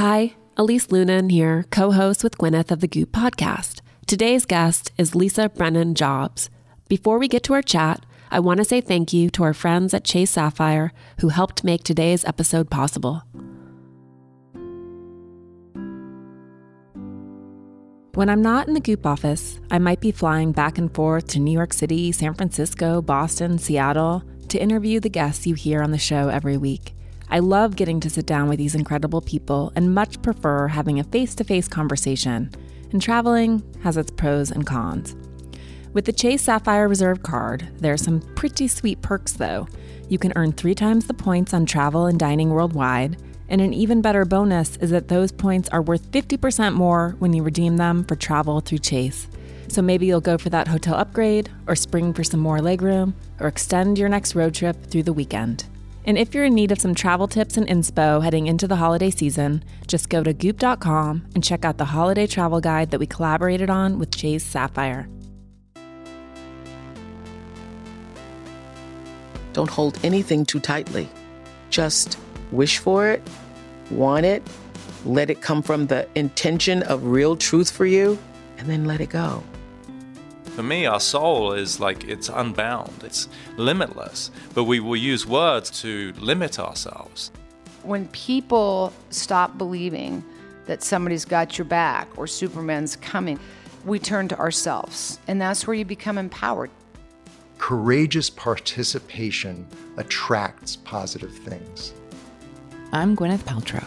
Hi, Elise Loehnen here, co host with Gwyneth of the Goop podcast. Today's guest is Lisa Brennan Jobs. Before we get to our chat, I want to say thank you to our friends at Chase Sapphire who helped make today's episode possible. When I'm not in the Goop office, I might be flying back and forth to New York City, San Francisco, Boston, Seattle to interview the guests you hear on the show every week. I love getting to sit down with these incredible people and much prefer having a face to face conversation. And traveling has its pros and cons. With the Chase Sapphire Reserve card, there are some pretty sweet perks though. You can earn three times the points on travel and dining worldwide, and an even better bonus is that those points are worth 50% more when you redeem them for travel through Chase. So maybe you'll go for that hotel upgrade, or spring for some more legroom, or extend your next road trip through the weekend. And if you're in need of some travel tips and inspo heading into the holiday season, just go to goop.com and check out the holiday travel guide that we collaborated on with Chase Sapphire. Don't hold anything too tightly. Just wish for it, want it, let it come from the intention of real truth for you, and then let it go. For me, our soul is like it's unbound, it's limitless, but we will use words to limit ourselves. When people stop believing that somebody's got your back or Superman's coming, we turn to ourselves, and that's where you become empowered. Courageous participation attracts positive things. I'm Gwyneth Paltrow.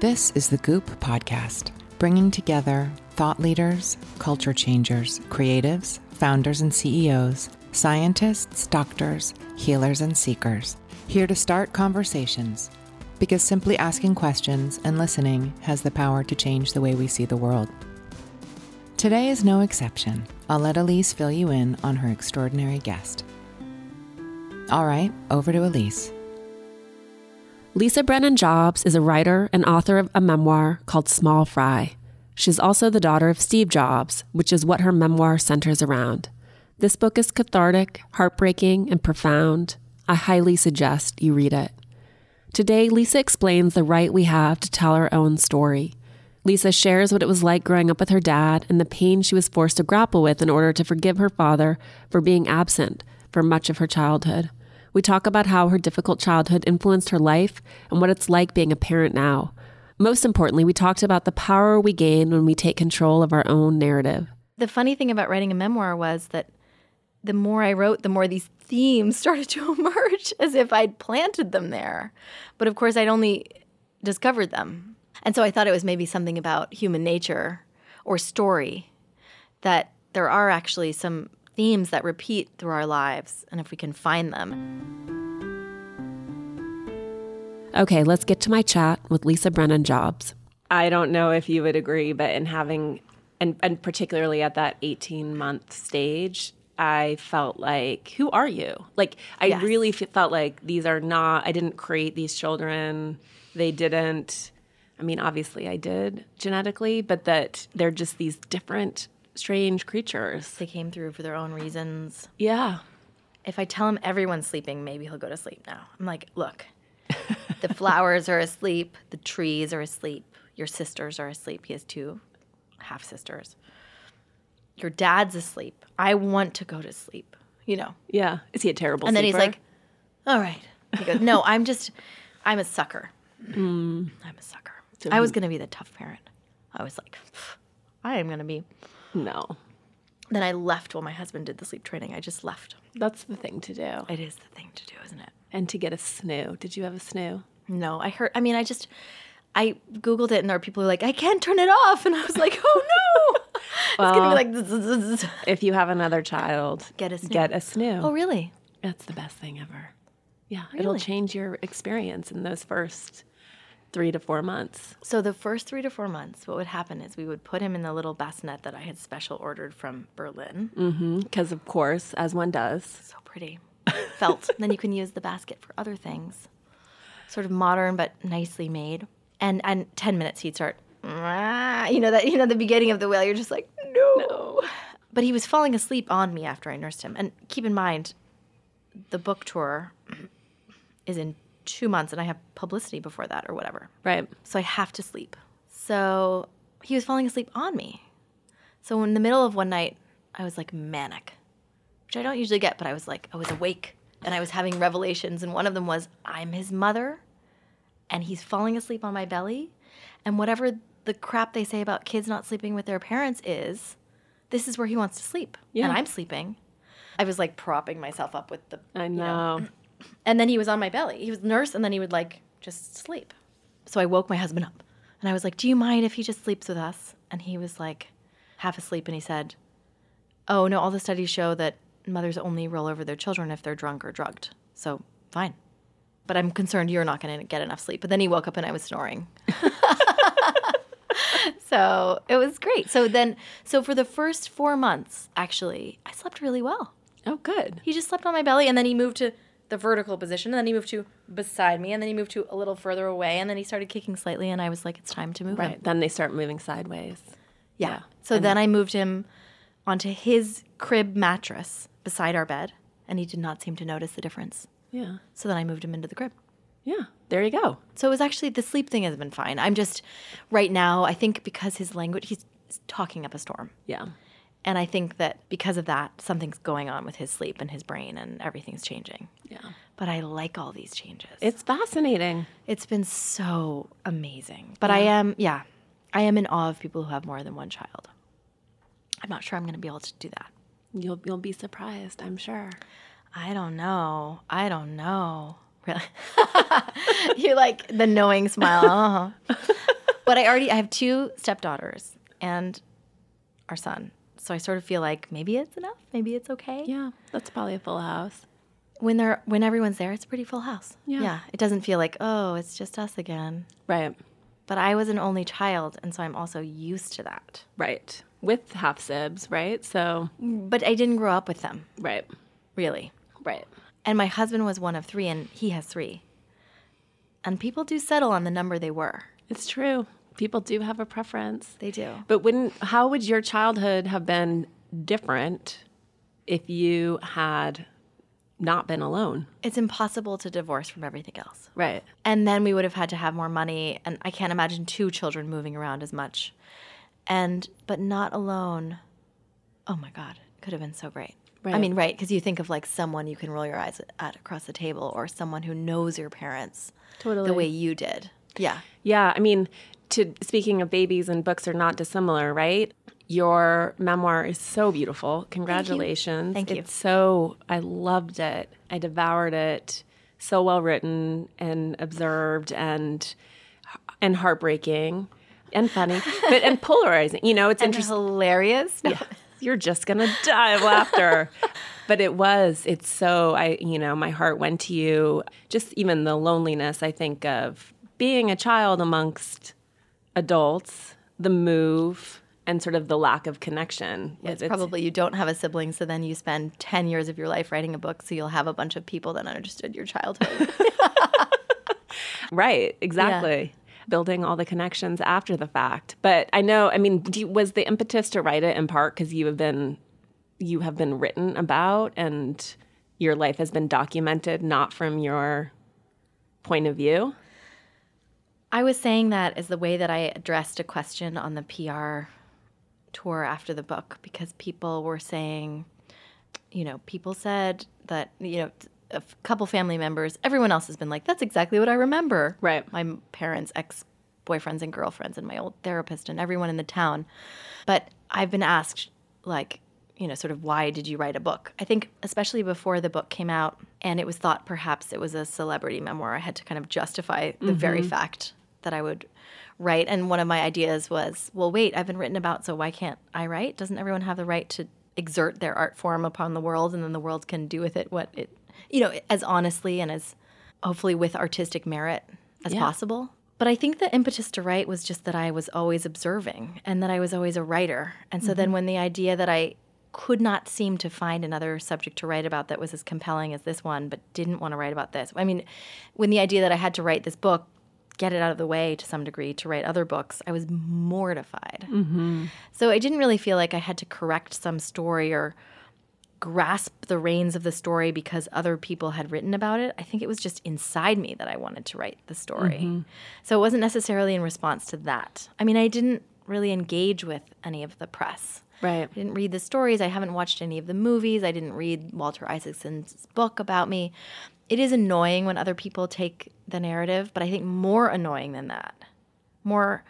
This is the Goop Podcast, bringing together thought leaders, culture changers, creatives, founders and CEOs, scientists, doctors, healers, and seekers, here to start conversations because simply asking questions and listening has the power to change the way we see the world. Today is no exception. I'll let Elise fill you in on her extraordinary guest. All right, over to Elise. Lisa Brennan Jobs is a writer and author of a memoir called Small Fry. She's also the daughter of Steve Jobs, which is what her memoir centers around. This book is cathartic, heartbreaking, and profound. I highly suggest you read it. Today, Lisa explains the right we have to tell our own story. Lisa shares what it was like growing up with her dad and the pain she was forced to grapple with in order to forgive her father for being absent for much of her childhood. We talk about how her difficult childhood influenced her life and what it's like being a parent now. Most importantly, we talked about the power we gain when we take control of our own narrative. The funny thing about writing a memoir was that the more I wrote, the more these themes started to emerge as if I'd planted them there. But of course, I'd only discovered them. And so I thought it was maybe something about human nature or story that there are actually some themes that repeat through our lives, and if we can find them. Okay, let's get to my chat with Lisa Brennan Jobs. I don't know if you would agree, but in having, and, and particularly at that 18 month stage, I felt like, who are you? Like, I Yes. really f- felt like these are not, I didn't create these children. They didn't, I mean, obviously I did genetically, but that they're just these different, strange creatures. They came through for their own reasons. Yeah. If I tell him everyone's sleeping, maybe he'll go to sleep now. I'm like, look, the flowers are asleep, the trees are asleep, your sisters are asleep. He has two half sisters. Your dad's asleep. I want to go to sleep, you know. Yeah. Is he a terrible and then he's like, all right. He goes, no, I'm just, I'm a sucker. Mm. I'm a sucker. I was going to be the tough parent. I was like, I am going to be. no. Then I left while my husband did the sleep training. I just left. That's the thing to do. It is the thing to do, isn't it? And to get a snoo. Did you have a snoo? No, I heard. I mean, I just, I googled it, and there are people who are like, I can't turn it off, and I was like, oh no, it's gonna be like. If you have another child, Get a snoo. Get a snoo. oh really? That's the best thing ever. Yeah, it'll change your experience in those first three to four months. So the first three to four months, what would happen is we would put him in the little bassinet that I had special ordered from Berlin. Because, of course, as one does. So pretty, felt. then you can use the basket for other things, sort of modern but nicely made. And and ten minutes he'd start, "Ah," you know that you know the beginning of the whale. You're just like no. no. But he was falling asleep on me after I nursed him. And keep in mind, the book tour is in two months, and I have publicity before that or whatever. Right. So I have to sleep. So he was falling asleep on me. So in the middle of one night, I was like manic, which I don't usually get, but I was like, I was awake and I was having revelations. And one of them was, I'm his mother and he's falling asleep on my belly. And whatever the crap they say about kids not sleeping with their parents is, this is where he wants to sleep. Yeah. And I'm sleeping. I was like propping myself up with the. I you know. And then he was on my belly. He was nurse, and then he would like just sleep. So I woke my husband up, and I was like, "Do you mind if he just sleeps with us?" And he was like, half asleep, and he said, "Oh no, all the studies show that mothers only roll over their children if they're drunk or drugged. So fine." But I'm concerned you're not going to get enough sleep. But then he woke up and I was snoring. so it was great. So then, so for the first four months, actually, I slept really well. Oh, good. He just slept on my belly, and then he moved to the vertical position, and then he moved to beside me, and then he moved to a little further away, and then he started kicking slightly, and I was like, it's time to move him. Right. Then they start moving sideways. Yeah. So then I moved him onto his crib mattress beside our bed, and he did not seem to notice the difference. Yeah. So then I moved him into the crib. Yeah. There you go. So it was actually the sleep thing has been fine. I'm just right now, I think because his language, he's talking up a storm. Yeah. And I think that because of that, something's going on with his sleep and his brain, and everything's changing. Yeah. But I like all these changes. It's fascinating. It's been so amazing. But I am, yeah, I am in awe of people who have more than one child. I'm not sure I'm going to be able to do that. You'll you'll be surprised, I'm sure. I don't know. I don't know. Really? you like the knowing smile. Uh-huh. but I already I have two stepdaughters and our son. So I sort of feel like maybe it's enough. Maybe it's okay. Yeah. That's probably a full house. When they're when everyone's there, it's a pretty full house. Yeah. Yeah. It doesn't feel like, oh, it's just us again. Right. But I was an only child, and so I'm also used to that. Right. With half sibs, right? So But I didn't grow up with them, right. really. Right. And my husband was one of three, and he has three. And people do settle on the number they were. It's true. People do have a preference. They do. But wouldn't how would your childhood have been different if you had not been alone? It's impossible to divorce from everything else. Right. And then we would have had to have more money, and I can't imagine two children moving around as much. And but not alone. Oh my God, it could have been so great. I mean, right? Because you think of like someone you can roll your eyes at across the table, or someone who knows your parents Totally. the way you did. Yeah. Yeah, I mean, to speaking of babies and books are not dissimilar, right? Your memoir is so beautiful. Congratulations. Thank you. It's so I loved it. I devoured it. So well written and observed and and heartbreaking and funny, but and polarizing. You know, it's interesting. hilarious. No. You're just gonna die of laughter. but it was. It's so. I. You know, my heart went to you. Just even the loneliness. I think of being a child amongst adults, the move, and sort of the lack of connection. It's probably you don't have a sibling, so then you spend 10 years of your life writing a book, so you'll have a bunch of people that understood your childhood. right. Exactly. Building all the connections after the fact. But I know. I mean, do you, was the impetus to write it in part because you have been you have been written about and your life has been documented, not from your point of view. I was saying that as the way that I addressed a question on the PR tour after the book because people were saying, you know, people said that, you know, a f- couple family members, everyone else has been like, that's exactly what I remember. Right. My parents' ex boyfriends and girlfriends, and my old therapist, and everyone in the town. But I've been asked, like, you know, sort of why did you write a book? I think, especially before the book came out, and it was thought perhaps it was a celebrity memoir, I had to kind of justify the very mm-hmm. fact that I would write. And one of my ideas was, well, wait, I've been written about, so why can't I write? Doesn't everyone have the right to exert their art form upon the world, and then the world can do with it what it, you know, as honestly and as hopefully with artistic merit as possible? But I think the impetus to write was just that I was always observing and that I was always a writer. And so then mm-hmm. when the idea that I could not seem to find another subject to write about that was as compelling as this one, but didn't want to write about this. I mean, when the idea that I had to write this book, get it out of the way to some degree to write other books, I was mortified. Mm-hmm. So I didn't really feel like I had to correct some story or grasp the reins of the story because other people had written about it. I think it was just inside me that I wanted to write the story. Mm-hmm. So it wasn't necessarily in response to that. I mean, I didn't really engage with any of the press. Right. I didn't read the stories. I haven't watched any of the movies. I didn't read Walter Isaacson's book about me. It is annoying when other people take the narrative, but I think more annoying than that, more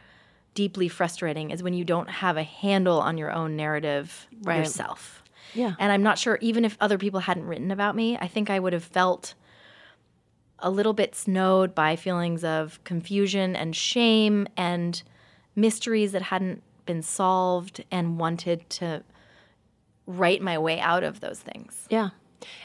deeply frustrating is when you don't have a handle on your own narrative Right. yourself. Yeah. And I'm not sure, even if other people hadn't written about me, I think I would have felt a little bit snowed by feelings of confusion and shame and mysteries that hadn't been solved and wanted to write my way out of those things. Yeah.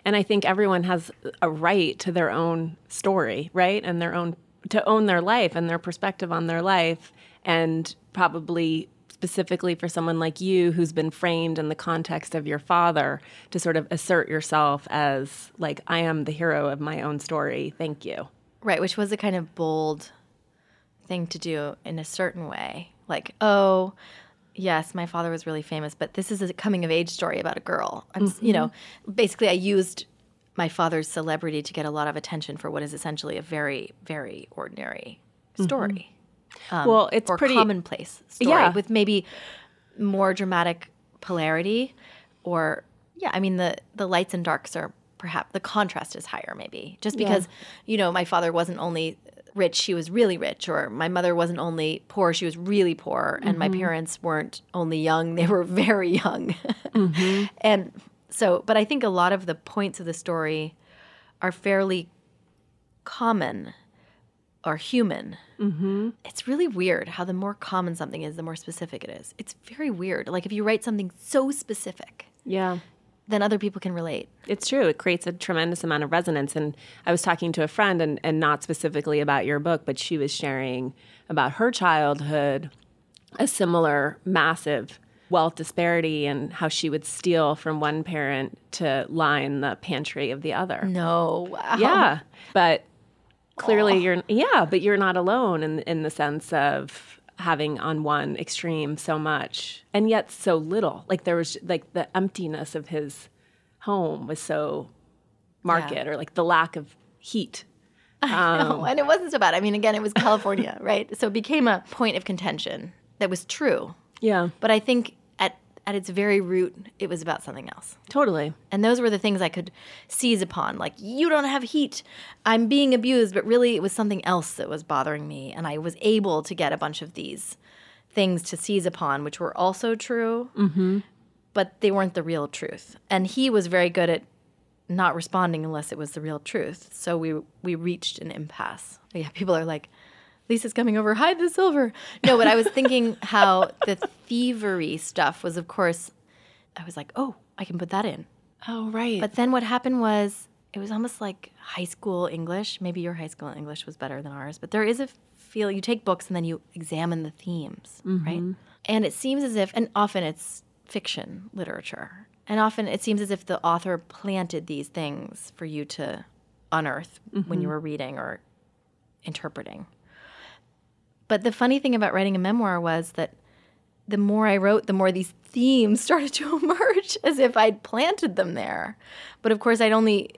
And I think everyone has a right to their own story, right? And their own to own their life and their perspective on their life and probably specifically for someone like you who's been framed in the context of your father to sort of assert yourself as like I am the hero of my own story. Thank you. Right, which was a kind of bold thing to do in a certain way. Like, oh, yes, my father was really famous, but this is a coming of age story about a girl. I'm, s You know, basically, I used my father's celebrity to get a lot of attention for what is essentially a very, very ordinary story. Um, well, it's pretty commonplace story Yeah. with maybe more dramatic polarity or yeah i mean the the lights and darks are perhaps the contrast is higher maybe just because you know my father wasn't only rich she was really rich or my mother wasn't only poor she was really poor and my mm-hmm. parents weren't only young they were very young mm-hmm. and so but i think a lot of the points of the story are fairly common or human mm-hmm. it's really weird how the more common something is, the more specific it is. It's very weird. Like if you write something so specific, Yeah. Then other people can relate. It's true. It creates a tremendous amount of resonance. And I was talking to a friend, and, and not specifically about your book, but she was sharing about her childhood, a similar massive wealth disparity, and how she would steal from one parent to line the pantry of the other. No, wow. Yeah. But clearly you're yeah, but you're not alone in in the sense of having on one extreme so much and yet so little. Like there was like the emptiness of his home was so marked Yeah. or like the lack of heat. No, um, and it wasn't so bad. I mean, again, it was California, right? So it became a point of contention that was true. Yeah. But I think at its very root, it was about something else. Totally. And those were the things I could seize upon. Like, you don't have heat. I'm being abused. But really, it was something else that was bothering me. And I was able to get a bunch of these things to seize upon, which were also true, mm-hmm. but they weren't the real truth. And he was very good at not responding unless it was the real truth. So we we reached an impasse. Yeah, people are like, Lisa's coming over, hide the silver. No, but I was thinking how the thievery stuff was, of course, I was like, oh, I can put that in. Oh right. But then what happened was it was almost like high school English. Maybe your high school English was better than ours, but there is a feel you take books and then you examine the themes, mm-hmm. right? And it seems as if, and often it's fiction literature, and often it seems as if the author planted these things for you to unearth when you mm-hmm. were reading or interpreting. But the funny thing about writing a memoir was that the more I wrote, the more these themes started to emerge as if I'd planted them there. But of course, I'd only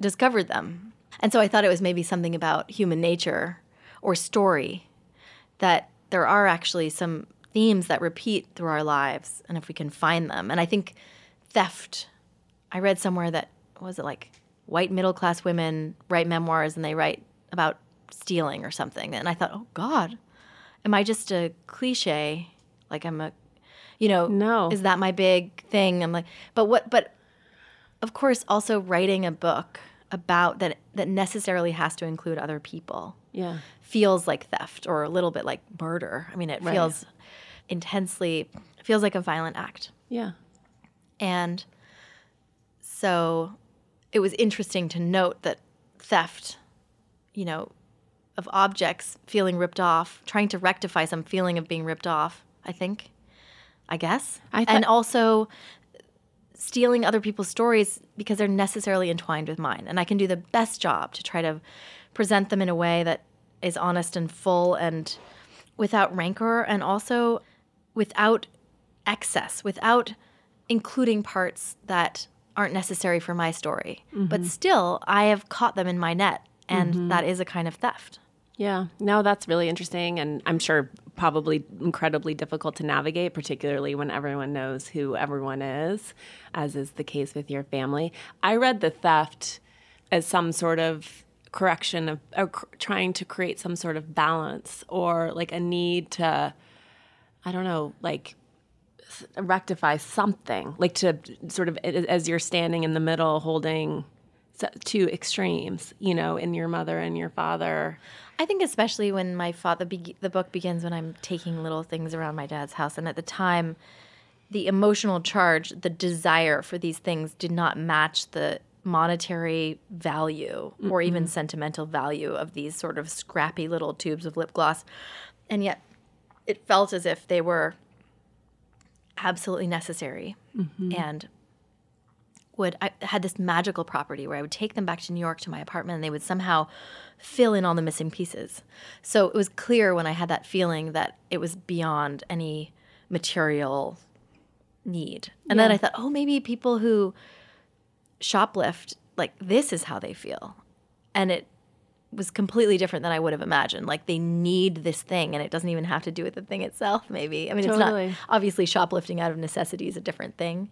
discovered them. And so I thought it was maybe something about human nature or story that there are actually some themes that repeat through our lives and if we can find them. And I think theft, I read somewhere that was it like white middle class women write memoirs and they write about stealing or something. And I thought, oh God, am I just a cliche? Like I'm a, you know, No. is that my big thing? I'm like, but what, but of course, also writing a book about that that necessarily has to include other people yeah. feels like theft or a little bit like murder. I mean, it Right. feels intensely, feels like a violent act. Yeah. And so it was interesting to note that theft, you know, of objects feeling ripped off, trying to rectify some feeling of being ripped off, I think, I guess. I and also stealing other people's stories because they're necessarily entwined with mine. And I can do the best job to try to present them in a way that is honest and full and without rancor and also without excess, without including parts that aren't necessary for my story. But mm-hmm. still, I have caught them in my net, and mm-hmm. that is a kind of theft. Yeah, no, that's really interesting. And I'm sure probably incredibly difficult to navigate, particularly when everyone knows who everyone is, as is the case with your family. I read the theft as some sort of correction of or cr- trying to create some sort of balance or like a need to, I don't know, like rectify something, like to sort of as you're standing in the middle holding two extremes, you know, in your mother and your father. I think especially when my father be- the book begins when I'm taking little things around my dad's house and at the time the emotional charge, the desire for these things did not match the monetary value or even sentimental value of these sort of scrappy little tubes of lip gloss. And yet it felt as if they were absolutely necessary mm-hmm. and would I had this magical property where I would take them back to New York to my apartment and they would somehow fill in all the missing pieces. So it was clear when I had that feeling that it was beyond any material need. And then I thought, oh, maybe people who shoplift, like this is how they feel. And it was completely different than I would have imagined. Like they need this thing and it doesn't even have to do with the thing itself, maybe. I mean, Totally. it's not obviously shoplifting out of necessity is a different thing.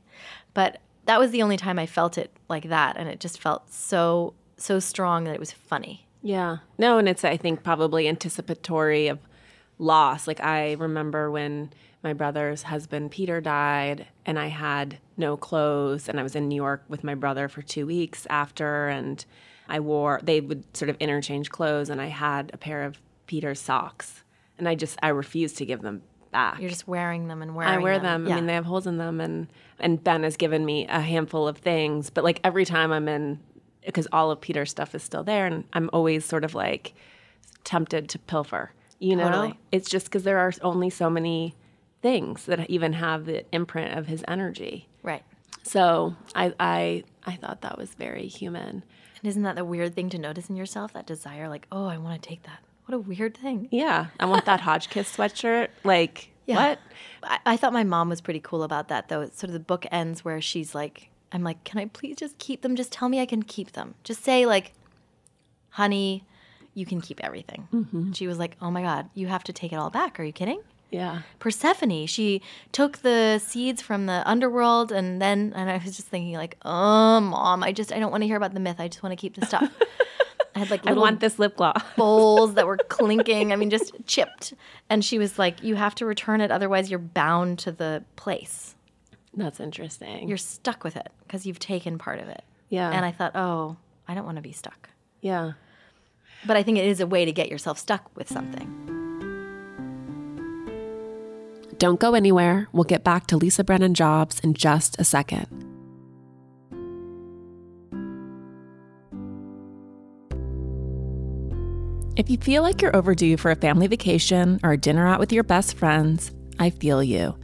But that was the only time I felt it like that. And it just felt so, so strong that it was funny. Yeah. No, and it's I think probably anticipatory of loss. Like I remember when my brother's husband Peter died and I had no clothes and I was in New York with my brother for 2 weeks after and I wore they would sort of interchange clothes and I had a pair of Peter's socks and I just I refused to give them back. You're just wearing them and wearing them. I wear them. them. I mean, they have holes in them, and and Ben has given me a handful of things. But like every time I'm in, because all of Peter's stuff is still there, and I'm always sort of like tempted to pilfer. You know, Totally. it's just because there are only so many things that even have the imprint of his energy. right. So I I I thought that was very human. And isn't that the weird thing to notice in yourself? That desire, like, oh, I want to take that. What a weird thing. Yeah, I want that Hodgkiss sweatshirt. Like what? I, I thought my mom was pretty cool about that, though. It's sort of the book ends where she's like, I'm like, can I please just keep them? Just tell me I can keep them. Just say, like, honey, you can keep everything. Mm-hmm. She was like, oh my God, you have to take it all back. Are you kidding? Yeah. Persephone, she took the seeds from the underworld and then, and I was just thinking, like, oh, mom, I just, I don't want to hear about the myth. I just want to keep the stuff. I had like I want this lip gloss. bowls that were clinking. I mean, just chipped. And she was like, "You have to return it, otherwise you're bound to the place. That's interesting. You're stuck with it because you've taken part of it." yeah. And I thought, "Oh, I don't want to be stuck." yeah. But I think it is a way to get yourself stuck with something. Don't go anywhere. We'll get back to Lisa Brennan Jobs in just a second. If you feel like you're overdue for a family vacation or a dinner out with your best friends, I feel you.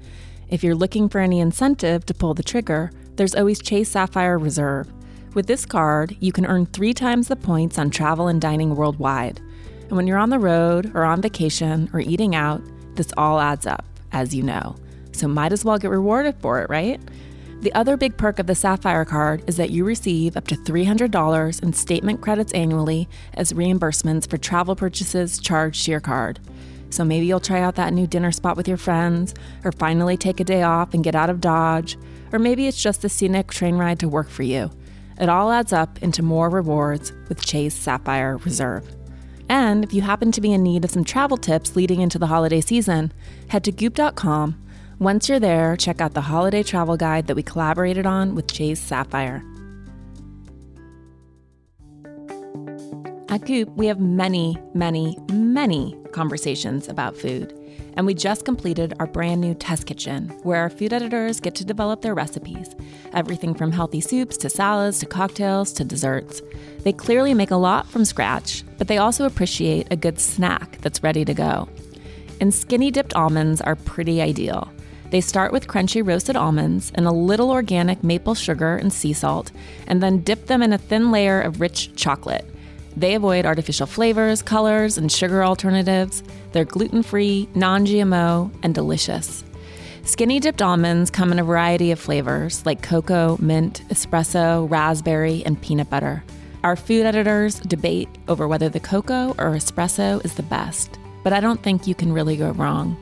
If you're looking for any incentive to pull the trigger, there's always Chase Sapphire Reserve. With this card, you can earn three times the points on travel and dining worldwide. And when you're on the road or on vacation or eating out, this all adds up, as you know. So might as well get rewarded for it, right? The other big perk of the Sapphire card is that you receive up to $300 in statement credits annually as reimbursements for travel purchases charged to your card. So maybe you'll try out that new dinner spot with your friends, or finally take a day off and get out of Dodge, or maybe it's just the scenic train ride to work for you. It all adds up into more rewards with Chase Sapphire Reserve. And if you happen to be in need of some travel tips leading into the holiday season, head to goop.com. Once you're there, check out the holiday travel guide that we collaborated on with Chase Sapphire. At Goop, we have many, many, many conversations about food. And we just completed our brand new test kitchen, where our food editors get to develop their recipes everything from healthy soups to salads to cocktails to desserts. They clearly make a lot from scratch, but they also appreciate a good snack that's ready to go. And skinny dipped almonds are pretty ideal. They start with crunchy roasted almonds and a little organic maple sugar and sea salt, and then dip them in a thin layer of rich chocolate. They avoid artificial flavors, colors, and sugar alternatives. They're gluten free, non GMO, and delicious. Skinny dipped almonds come in a variety of flavors like cocoa, mint, espresso, raspberry, and peanut butter. Our food editors debate over whether the cocoa or espresso is the best, but I don't think you can really go wrong.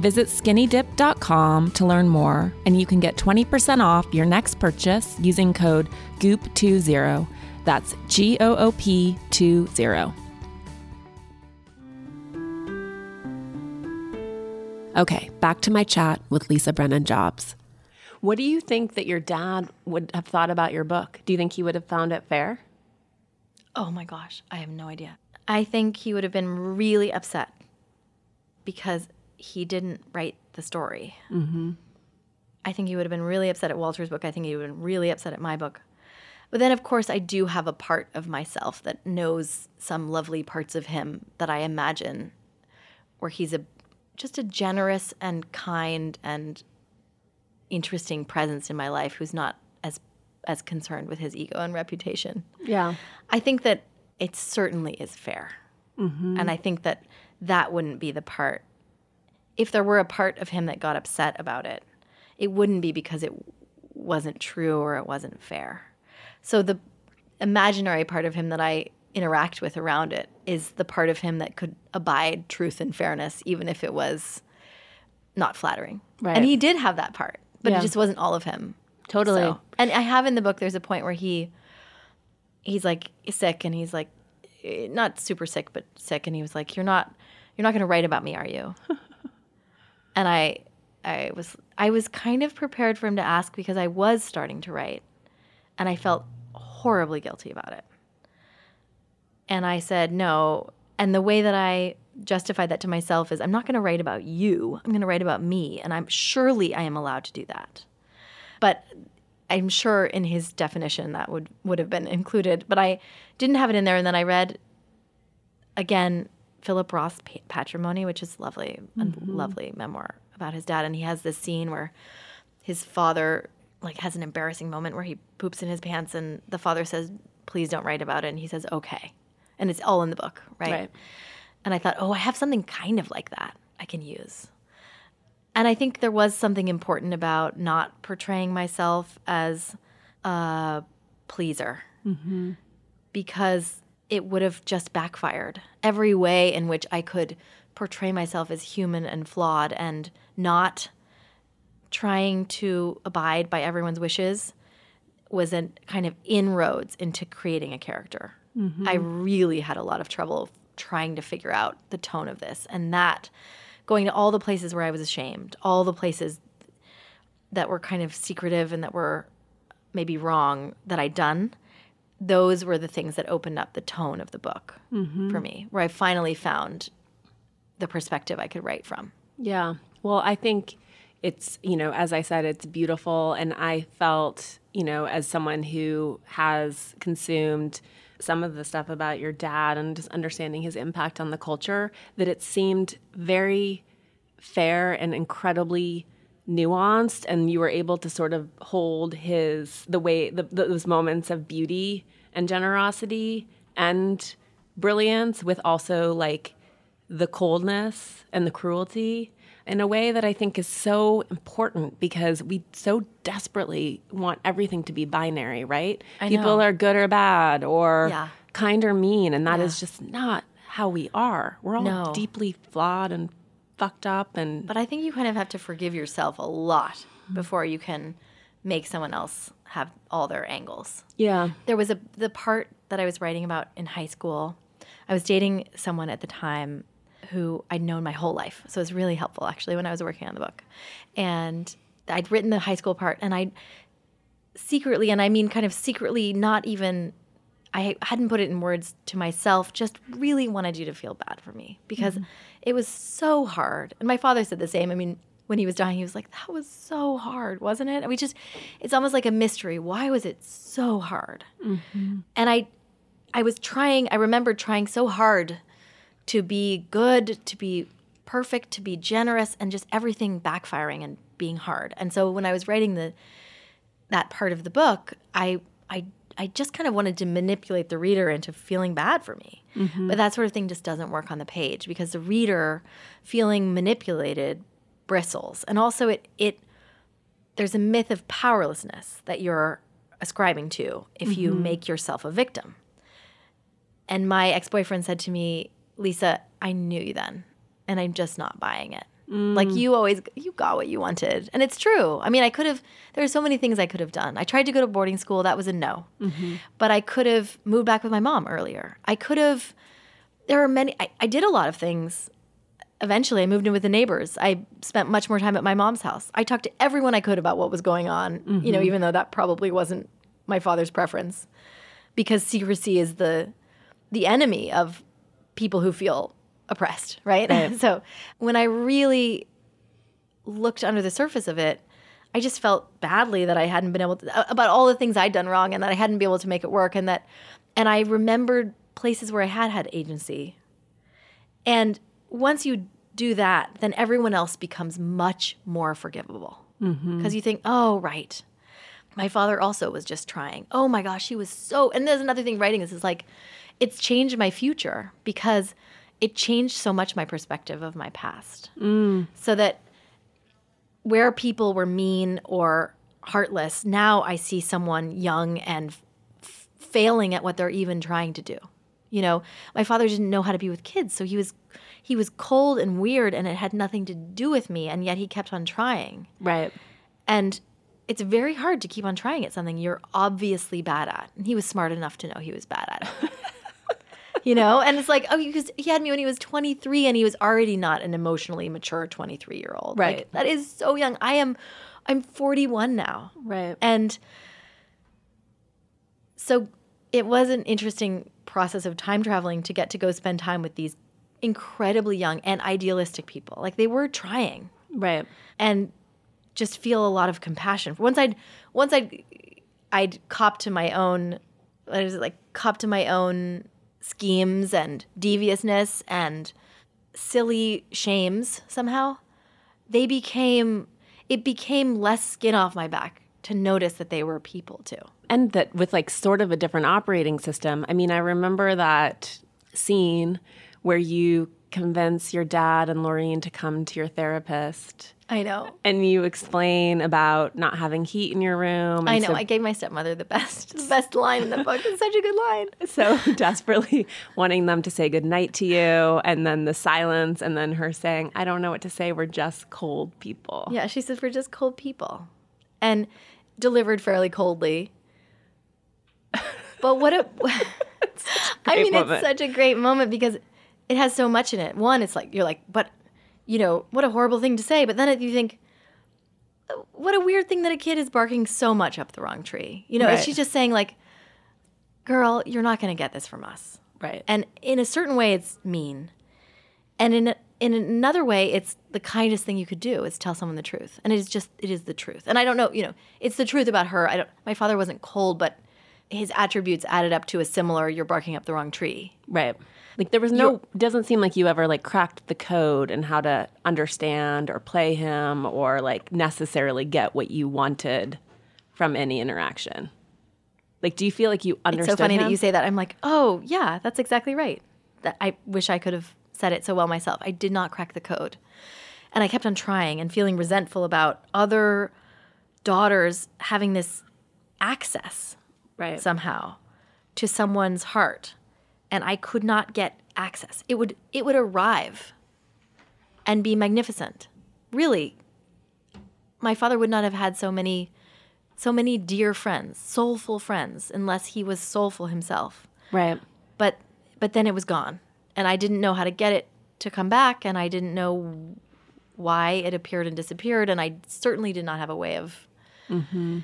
Visit skinnydipped.com to learn more, and you can get 20% off your next purchase using code GOOP20. That's G O O P 20. Okay, back to my chat with Lisa Brennan Jobs. What do you think that your dad would have thought about your book? Do you think he would have found it fair? Oh my gosh, I have no idea. I think he would have been really upset because he didn't write the story. Mm-hmm. I think he would have been really upset at Walter's book. I think he would have been really upset at my book. But then, of course, I do have a part of myself that knows some lovely parts of him that I imagine where he's a just a generous and kind and interesting presence in my life who's not as as concerned with his ego and reputation. Yeah. I think that it certainly is fair. And I think that that wouldn't be the part. If there were a part of him that got upset about it, it wouldn't be because it wasn't true or it wasn't fair. So the imaginary part of him that I interact with around it is the part of him that could abide truth and fairness, even if it was not flattering. Right. And he did have that part, but Yeah. it just wasn't all of him. Totally. So- and I have in the book, there's a point where he, he's like sick and he's like, eh, not super sick, but sick. And he was like, you're not, you're not going to write about me, are you? And I, I was, I was kind of prepared for him to ask because I was starting to write and I felt horribly guilty about it. And I said, no. And the way that I justified that to myself is I'm not going to write about you. I'm going to write about me. And I'm surely I am allowed to do that. But I'm sure in his definition that would, would have been included. But I didn't have it in there. And then I read again Philip Roth Pa- Patrimony, which is lovely, a mm-hmm. lovely memoir about his dad. And he has this scene where his father like has an embarrassing moment where he poops in his pants and the father says, please don't write about it. And he says, okay. And it's all in the book, right? Right. And I thought, oh, I have something kind of like that I can use. And I think there was something important about not portraying myself as a pleaser mm-hmm. because it would have just backfired. Every way in which I could portray myself as human and flawed and not trying to abide by everyone's wishes was a kind of inroads into creating a character. Mm-hmm. I really had a lot of trouble trying to figure out the tone of this and that going to all the places where I was ashamed, all the places that were kind of secretive and that were maybe wrong that I'd done. Those were the things that opened up the tone of the book mm-hmm. for me, where I finally found the perspective I could write from. Yeah. Well, I think it's, you know, as I said, it's beautiful. And I felt, you know, as someone who has consumed some of the stuff about your dad and just understanding his impact on the culture, that it seemed very fair and incredibly nuanced and you were able to sort of hold his the way the, those moments of beauty and generosity and brilliance with also like the coldness and the cruelty in a way that I think is so important because we so desperately want everything to be binary, right? I People are good or bad or Yeah. kind or mean, and that is Yeah. just not how we are. We're all No. deeply flawed and fucked up and But I think you kind of have to forgive yourself a lot before you can make someone else have all their angles. yeah. There was a the part that I was writing about in high school. I was dating someone at the time who I'd known my whole life. So it was really helpful actually when I was working on the book. And I'd written the high school part and I secretly and I mean kind of secretly not even I hadn't put it in words to myself, just really wanted you to feel bad for me because mm-hmm. it was so hard. And my father said the same. I mean, when he was dying, he was like, that was so hard, wasn't it? And we just, it's almost like a mystery. Why was it so hard? Mm-hmm. And I, I was trying, I remember trying so hard to be good, to be perfect, to be generous, and just everything backfiring and being hard. And so when I was writing the, that part of the book, I I I just kind of wanted to manipulate the reader into feeling bad for me. Mm-hmm. But that sort of thing just doesn't work on the page because the reader feeling manipulated bristles. And also it it there's a myth of powerlessness that you're ascribing to if you mm-hmm. make yourself a victim. And my ex-boyfriend said to me, "Lisa, I knew you then, and I'm just not buying it." Like mm. you always you got what you wanted. And it's true. I mean, I could have there are so many things I could have done. I tried to go to boarding school, that was a no. Mm-hmm. But I could have moved back with my mom earlier. I could have there are many I, I did a lot of things eventually i moved in with the neighbors i spent much more time at my mom's house i talked to everyone i could about what was going on you know mm-hmm. even though that probably wasn't my father's preference because secrecy is the the enemy of people who feel oppressed right, so when i really looked under the surface of it i just felt badly that i hadn't been able to about all the things i'd done wrong and that i hadn't been able to make it work and that and i remembered places where i had had agency and once you do that, then everyone else becomes much more forgivable. Mm-hmm. Because you think, oh, right. My father also was just trying. Oh my gosh, he was so. And there's another thing writing this is like, it's changed my future because it changed so much my perspective of my past. Mm. So that where people were mean or heartless, now I see someone young and f- failing at what they're even trying to do. You know, my father didn't know how to be with kids, so he was he was cold and weird and it had nothing to do with me and yet he kept on trying. Right. And it's very hard to keep on trying at something you're obviously bad at. And he was smart enough to know he was bad at it. you know, and it's like, oh, because he had me when he was 23 and he was already not an emotionally mature 23 year old. Right. Like, that is so young. I am, I'm 41 now. Right. And so it was an interesting process of time traveling to get to go spend time with these incredibly young and idealistic people. Like they were trying Right. and just feel a lot of compassion. Once I'd once I'd I'd cop to my own what is it like cop to my own schemes and deviousness and silly shames somehow, they became it became less skin off my back to notice that they were people too. and that with like sort of a different operating system. I mean, I remember that scene where you convince your dad and Laurene to come to your therapist I know. and you explain about not having heat in your room. I know. So, I gave my stepmother the best the best line in the book. It's such a good line. so desperately wanting them to say goodnight to you, and then the silence, and then her saying, I don't know what to say. We're just cold people. Yeah, she says we're just cold people. And delivered fairly coldly. But what a I mean moment. it's such a great moment because it has so much in it. One, it's like you're like, but you know, what a horrible thing to say, but then you think oh, what a weird thing that a kid is barking so much up the wrong tree. You know, Right. she's just saying like, "Girl, you're not going to get this from us." Right. And in a certain way, it's mean, and in a, in another way, it's the kindest thing you could do is tell someone the truth, and it is just it is the truth. And I don't know, you know, it's the truth about her. I don't. My father wasn't cold, but his attributes added up to a similar "you're barking up the wrong tree." Right. Like there was no doesn't seem like you ever like cracked the code and how to understand or play him or like necessarily get what you wanted from any interaction. Like do you feel like you understand? It's so funny him? that you say that. I'm like, oh yeah, that's exactly right. That I wish I could have said it so well myself. I did not crack the code, and I kept on trying and feeling resentful about other daughters having this access right. somehow to someone's heart and I could not get access. It would it would arrive and be magnificent. Really. My father would not have had so many so many dear friends, soulful friends unless he was soulful himself. right. But but then it was gone and I didn't know how to get it to come back and I didn't know why it appeared and disappeared and I certainly did not have a way of mm-hmm.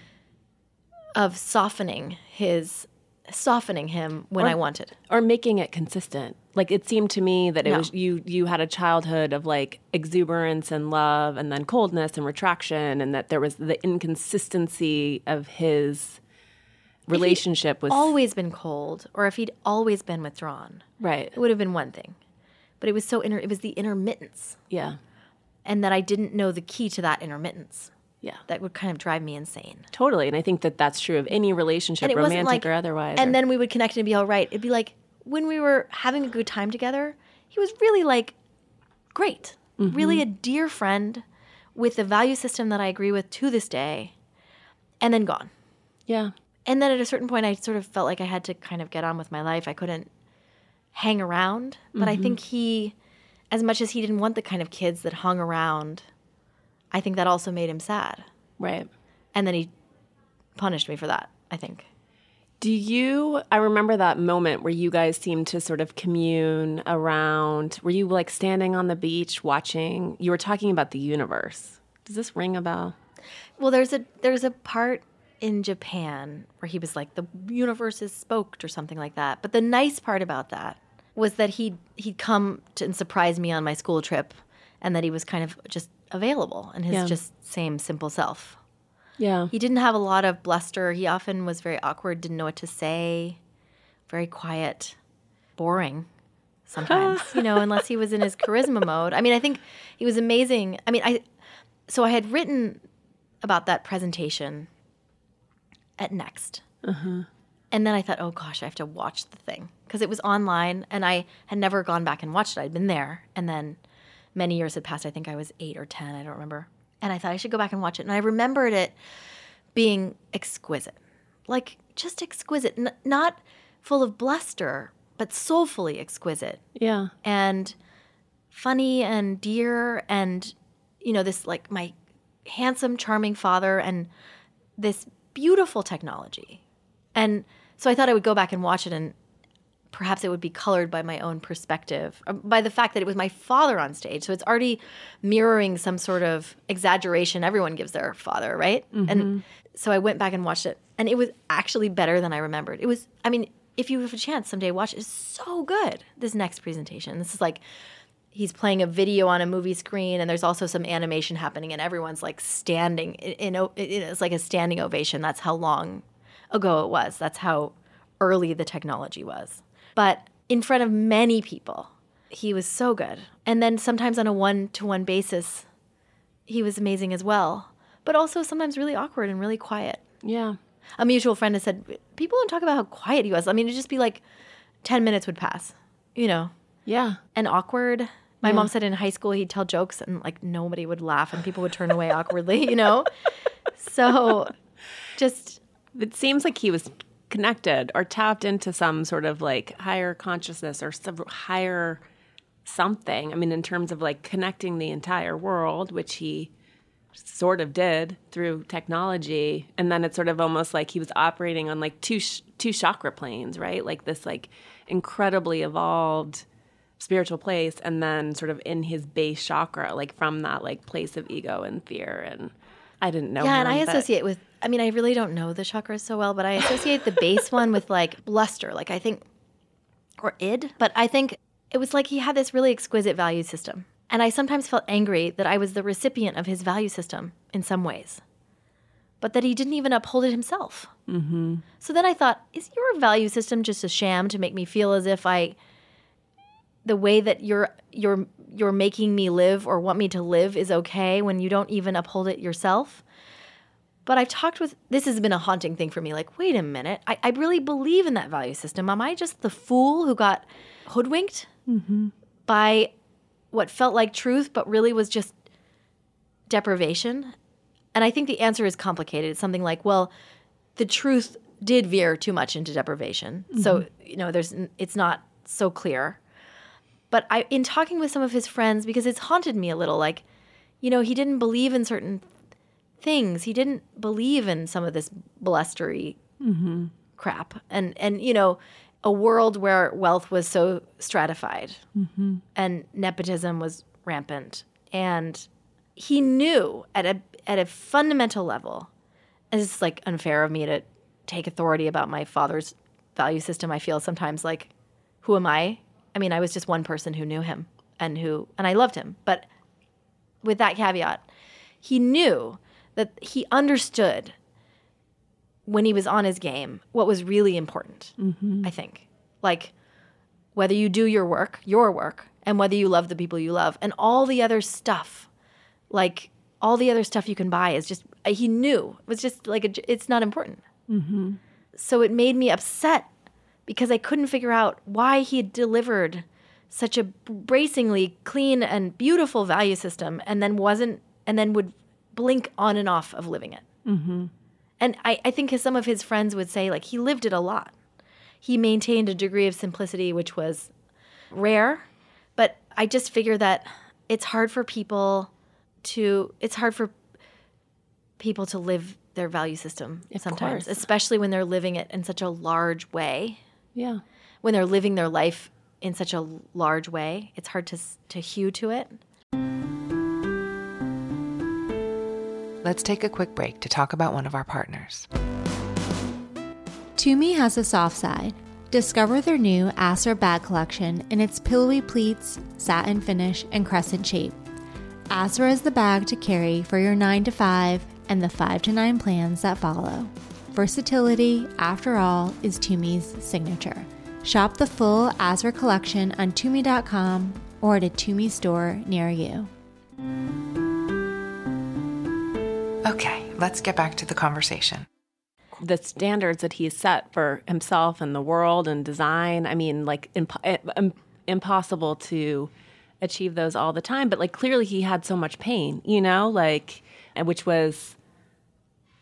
of softening his softening him when I wanted. Or making it consistent. Like it seemed to me that it No. was you you had a childhood of like exuberance and love and then coldness and retraction and that there was the inconsistency of his relationship with Always been cold, or if he'd always been withdrawn, right. it would have been one thing. But it was so inter- it was the intermittence, Yeah. and that I didn't know the key to that intermittence. Yeah. That would kind of drive me insane. Totally. And I think that that's true of any relationship, romantic like or otherwise. And or- then we would connect and be all right. It'd be like when we were having a good time together. He was really like great, Mm-hmm. really a dear friend with the value system that I agree with to this day, and then gone. Yeah. And then at a certain point, I sort of felt like I had to kind of get on with my life. I couldn't hang around. But I think he, as much as he didn't want the kind of kids that hung around, I think that also made him sad. Right. And then he punished me for that, I think. Do you? I remember that moment where you guys seemed to sort of commune around. Were you like standing on the beach watching? You were talking about the universe. Does this ring a bell? Well, there's a there's a part in Japan where he was like the universe is spoked or something like that. But the nice part about that was that he he'd come to, and surprise me on my school trip, and that he was kind of just available and his Yeah. just same simple self. Yeah. He didn't have a lot of bluster. He often was very awkward, didn't know what to say, very quiet, boring sometimes, you know, unless he was in his charisma mode. I mean, I think he was amazing. I mean, I so I had written about that presentation at Next. Uh-huh. And then I thought, oh gosh, I have to watch the thing because it was online and I had never gone back and watched it. I'd been there. And then many years had passed. I think I was eight or 10, I don't remember. And I thought I should go back and watch it. And I remembered it being exquisite like just exquisite, N- not full of bluster, but soulfully exquisite Yeah. and funny and dear and you know this like my handsome charming father and this beautiful technology and so i thought i would go back and watch it and perhaps it would be colored by my own perspective uh, by the fact that it was my father on stage. So it's already mirroring some sort of exaggeration everyone gives their father right? And so i went back and watched it and it was actually better than i remembered. It was i mean if you have a chance someday watch it, it's so good this next presentation. This is like he's playing a video on a movie screen and there's also some animation happening and everyone's like standing in, in, it's like a standing ovation. That's how long ago it was. That's how early the technology was but in front of many people he was so good and then sometimes on a one-to-one basis he was amazing as well but also sometimes really awkward and really quiet Yeah. a mutual friend has said people don't talk about how quiet he was i mean it'd just be like 10 minutes would pass you know Yeah. and awkward. My mom said in high school he'd tell jokes and like nobody would laugh and people would turn away awkwardly, you know? So just It seems like he was connected or tapped into some sort of like higher consciousness or some higher something. I mean, in terms of like connecting the entire world, which he sort of did through technology, and then it's sort of almost like he was operating on like two sh- two chakra planes, right? Like this like incredibly evolved spiritual place, and then sort of in his base chakra, like from that like place of ego and fear and. I didn't know. yeah, and I associate with I mean, I really don't know the chakras so well, but I associate the base one with like bluster, like I think or id, but I think it was like he had this really exquisite value system. And I sometimes felt angry that I was the recipient of his value system in some ways, but that he didn't even uphold it himself. Mm-hmm. So then I thought, is your value system just a sham to make me feel as if I, the way that you're you're you're making me live or want me to live is okay when you don't even uphold it yourself? But I've talked with, this has been a haunting thing for me. Like, wait a minute, I, I really believe in that value system. Am I just the fool who got hoodwinked mm-hmm. by what felt like truth, but really was just deprivation? And I think the answer is complicated. It's something like, well, the truth did veer too much into deprivation. So, mm-hmm. you know, there's, it's not so clear. But I, in talking with some of his friends, because it's haunted me a little, like, you know, he didn't believe in certain things. He didn't believe in some of this blustery mm-hmm. crap, and and you know, a world where wealth was so stratified mm-hmm. and nepotism was rampant, and he knew at a at a fundamental level, and it's like unfair of me to take authority about my father's value system. I feel sometimes like, who am I? I mean, I was just one person who knew him and who and I loved him, but with that caveat, he knew that he understood when he was on his game what was really important. Mm-hmm. I think, like whether you do your work, your work, and whether you love the people you love, and all the other stuff, like all the other stuff you can buy is just uh, he knew it was just like a, it's not important. Mm-hmm. So it made me upset because I couldn't figure out why he had delivered such a bracingly clean and beautiful value system and then wasn't and then would blink on and off of living it. Mm-hmm. And I, I think some of his friends would say, like, he lived it a lot. He maintained a degree of simplicity, which was rare. But I just figure that it's hard for people to, it's hard for people to live their value system Of sometimes, course. especially when they're living it in such a large way. Yeah. When they're living their life in such a large way, it's hard to to hew to it. Let's take a quick break to talk about one of our partners. Tumi has a soft side. Discover their new Asra bag collection in its pillowy pleats, satin finish, and crescent shape. Asra is the bag to carry for your 9 to 5 and the 5 to 9 plans that follow. Versatility, after all, is Tumi's signature. Shop the full Asra collection on Tumi.com or at a Tumi store near you. Okay, let's get back to the conversation. the standards that he's set for himself and the world and design. I mean, like imp- eh, im- impossible to achieve those all the time. But like clearly, he had so much pain, you know, like eh, which was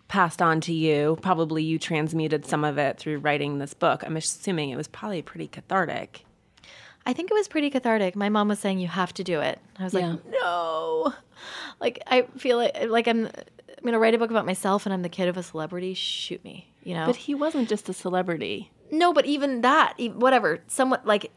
passed on to you. Probably you transmuted some of it through writing this book. I'm assuming it was probably pretty cathartic. I think it was pretty cathartic. My mom was saying you have to do it. I was Yeah. like, no. Like I feel like like I'm I'm gonna write a book about myself and I'm the kid of a celebrity. Shoot me, you know. But he wasn't just a celebrity. no, but even that, whatever. Somewhat like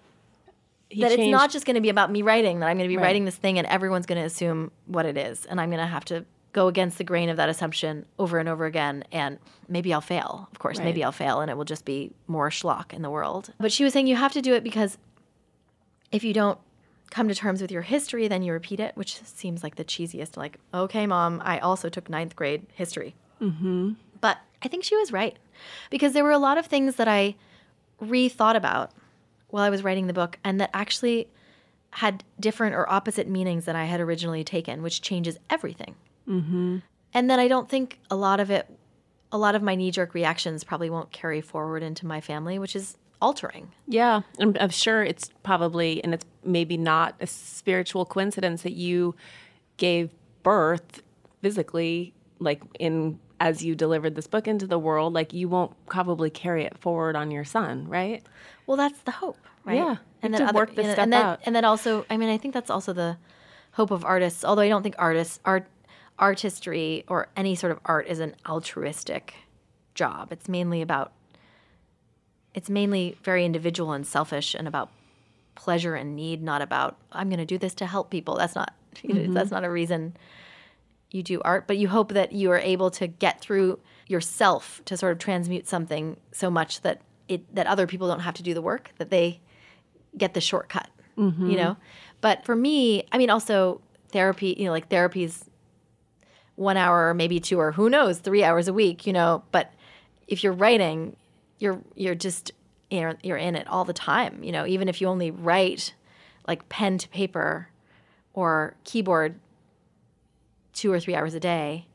He that. It's not just going to be about me writing. That I'm going to be Right. writing this thing and everyone's going to assume what it is, and I'm going to have to go against the grain of that assumption over and over again. And maybe I'll fail. Of course, maybe I'll fail, and it will just be more schlock in the world. But she was saying you have to do it because if you don't come to terms with your history, then you repeat it, which seems like the cheesiest. Like, okay, mom, I also took ninth grade history. Mm-hmm. But I think she was right because there were a lot of things that I rethought about while I was writing the book and that actually had different or opposite meanings than I had originally taken, which changes everything. Mm-hmm. And then I don't think a lot of it, a lot of my knee jerk reactions probably won't carry forward into my family, which is altering. Yeah, I'm, I'm sure it's probably, and it's maybe not a spiritual coincidence that you gave birth physically, like in as you delivered this book into the world. Like you won't probably carry it forward on your son, right? Well, that's the hope, right? Yeah, and then to work this and, stuff and then, out. and then also, I mean, I think that's also the hope of artists. Although I don't think artists, art, artistry, or any sort of art is an altruistic job. It's mainly about. It's mainly very individual and selfish, and about pleasure and need, not about I'm going to do this to help people. That's not. Mm-hmm. That's not a reason you do art, but you hope that you are able to get through yourself to sort of transmute something so much that it that other people don't have to do the work, that they get the shortcut, Mm-hmm. you know. But for me, I mean, also therapy, you know, like therapy's one hour or maybe two or who knows, three hours a week, you know. But if you're writing, you're you're just you're, you're in it all the time, you know. Even if you only write like pen to paper or keyboard two or three hours a day,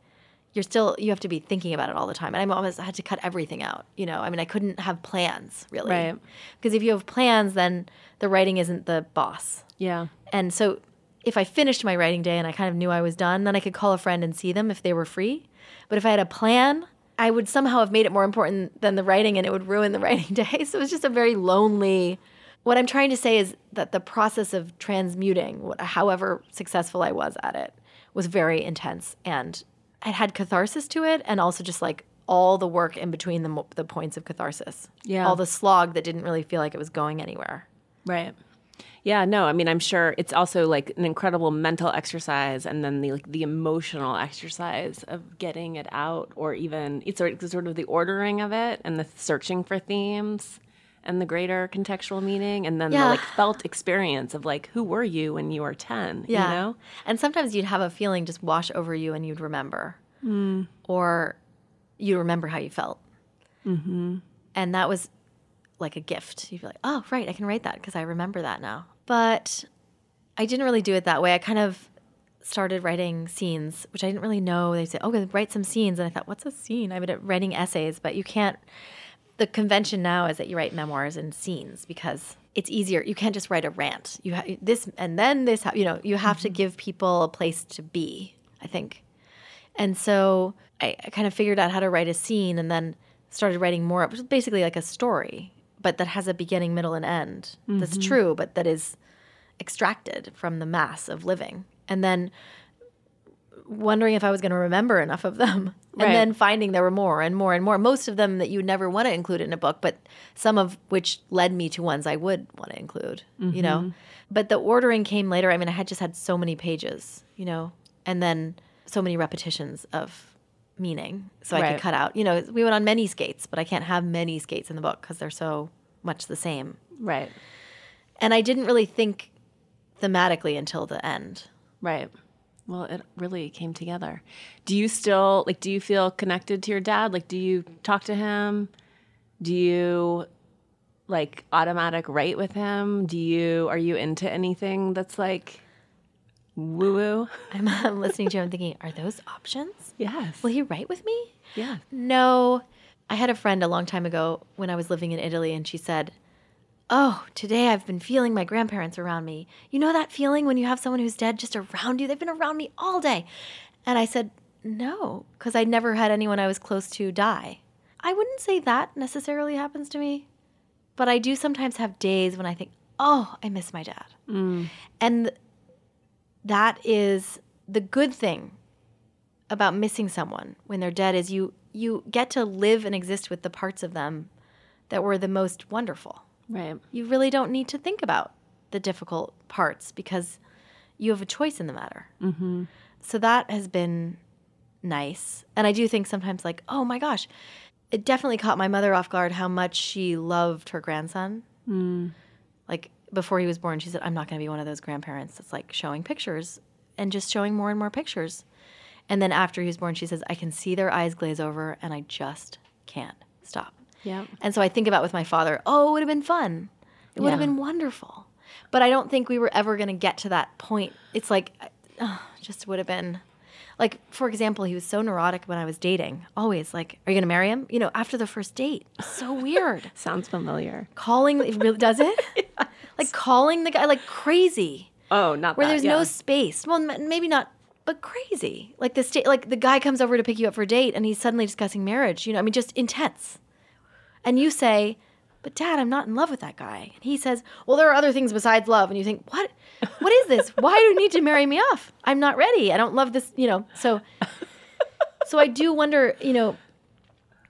you're still you have to be thinking about it all the time. And I almost had to cut everything out. You know, I mean, I couldn't have plans really, Right. Because if you have plans, then the writing isn't the boss. Yeah. And so, if I finished my writing day and I kind of knew I was done, then I could call a friend and see them if they were free. But if I had a plan, I would somehow have made it more important than the writing, and it would ruin the writing day. So it was just a very lonely. What I'm trying to say is that the process of transmuting, however successful I was at it, was very intense, and it had catharsis to it, and also just like all the work in between the the points of catharsis. Yeah. all the slog that didn't really feel like it was going anywhere. Right. Yeah, no, I mean, I'm sure it's also like an incredible mental exercise and then the like the emotional exercise of getting it out or even it's sort of, sort of the ordering of it and the searching for themes and the greater contextual meaning and then Yeah. the like felt experience of like who were you when you were 10, Yeah. you know? And sometimes you'd have a feeling just wash over you and you'd remember. Or you'd remember how you felt. Mm-hmm. And that was like a gift. You'd be like, oh, right, I can write that because I remember that now. But I didn't really do it that way. I kind of started writing scenes, which I didn't really know. They said, oh, write some scenes. And I thought, what's a scene? I've been writing essays, but you can't. The convention now is that you write memoirs and scenes because it's easier. You can't just write a rant. You ha- this and then this. ha- You know, you have to mm-hmm. give people a place to be. I think. And so I, I kind of figured out how to write a scene and then started writing more, which is basically like a story, but that has a beginning, middle, and end. That's Mhm. true, but that is extracted from the mass of living. And then wondering if I was going to remember enough of them. Right. And then finding there were more and more and more. Most of them that you would never want to include in a book, but some of which led me to ones I would want to include, you know? Mhm. But the ordering came later. I mean, I had just had so many pages, you know, and then so many repetitions of meaning. So I could cut out, you know, we went on many skates, but I can't have many skates in the book because they're so much the same. Right. And I didn't really think thematically until the end. Right. Well, it really came together. Do you still like do you feel connected to your dad? Like do you talk to him? Do you like automatic write with him? Do you are you into anything that's like woo woo? I'm, I'm listening to him thinking, are those options? Yes. Will he write with me? Yeah. No. I had a friend a long time ago when I was living in Italy, and she said, Oh, today I've been feeling my grandparents around me. You know that feeling when you have someone who's dead just around you? They've been around me all day. And I said, No, because I never had anyone I was close to die. I wouldn't say that necessarily happens to me, but I do sometimes have days when I think, Oh, I miss my dad. Mm. And that is the good thing about missing someone when they're dead is you you get to live and exist with the parts of them that were the most wonderful. Right. You really don't need to think about the difficult parts because you have a choice in the matter. Mm-hmm. So that has been nice. And I do think sometimes like, oh my gosh, it definitely caught my mother off guard how much she loved her grandson. Mm. Like before he was born, she said, I'm not going to be one of those grandparents that's like showing pictures and just showing more and more pictures. And then after he was born, she says, I can see their eyes glaze over and I just can't stop. Yeah. And so I think about with my father, oh, it would have been fun. It would have been wonderful. But I don't think we were ever going to get to that point. It's like, uh, just would have been. Like, for example, he was so neurotic when I was dating. Always like, are you going to marry him? You know, after the first date. So weird. Sounds familiar. calling, does it? Like calling the guy like crazy Oh, not where that, there's yeah. no space. Well, m- maybe not, but crazy. Like the state, like the guy comes over to pick you up for a date, and he's suddenly discussing marriage. You know, I mean, just intense. And you say, "But Dad, I'm not in love with that guy." And he says, "Well, there are other things besides love." And you think, "What? What is this? Why do you need to marry me off? I'm not ready. I don't love this." You know, so, so I do wonder. You know,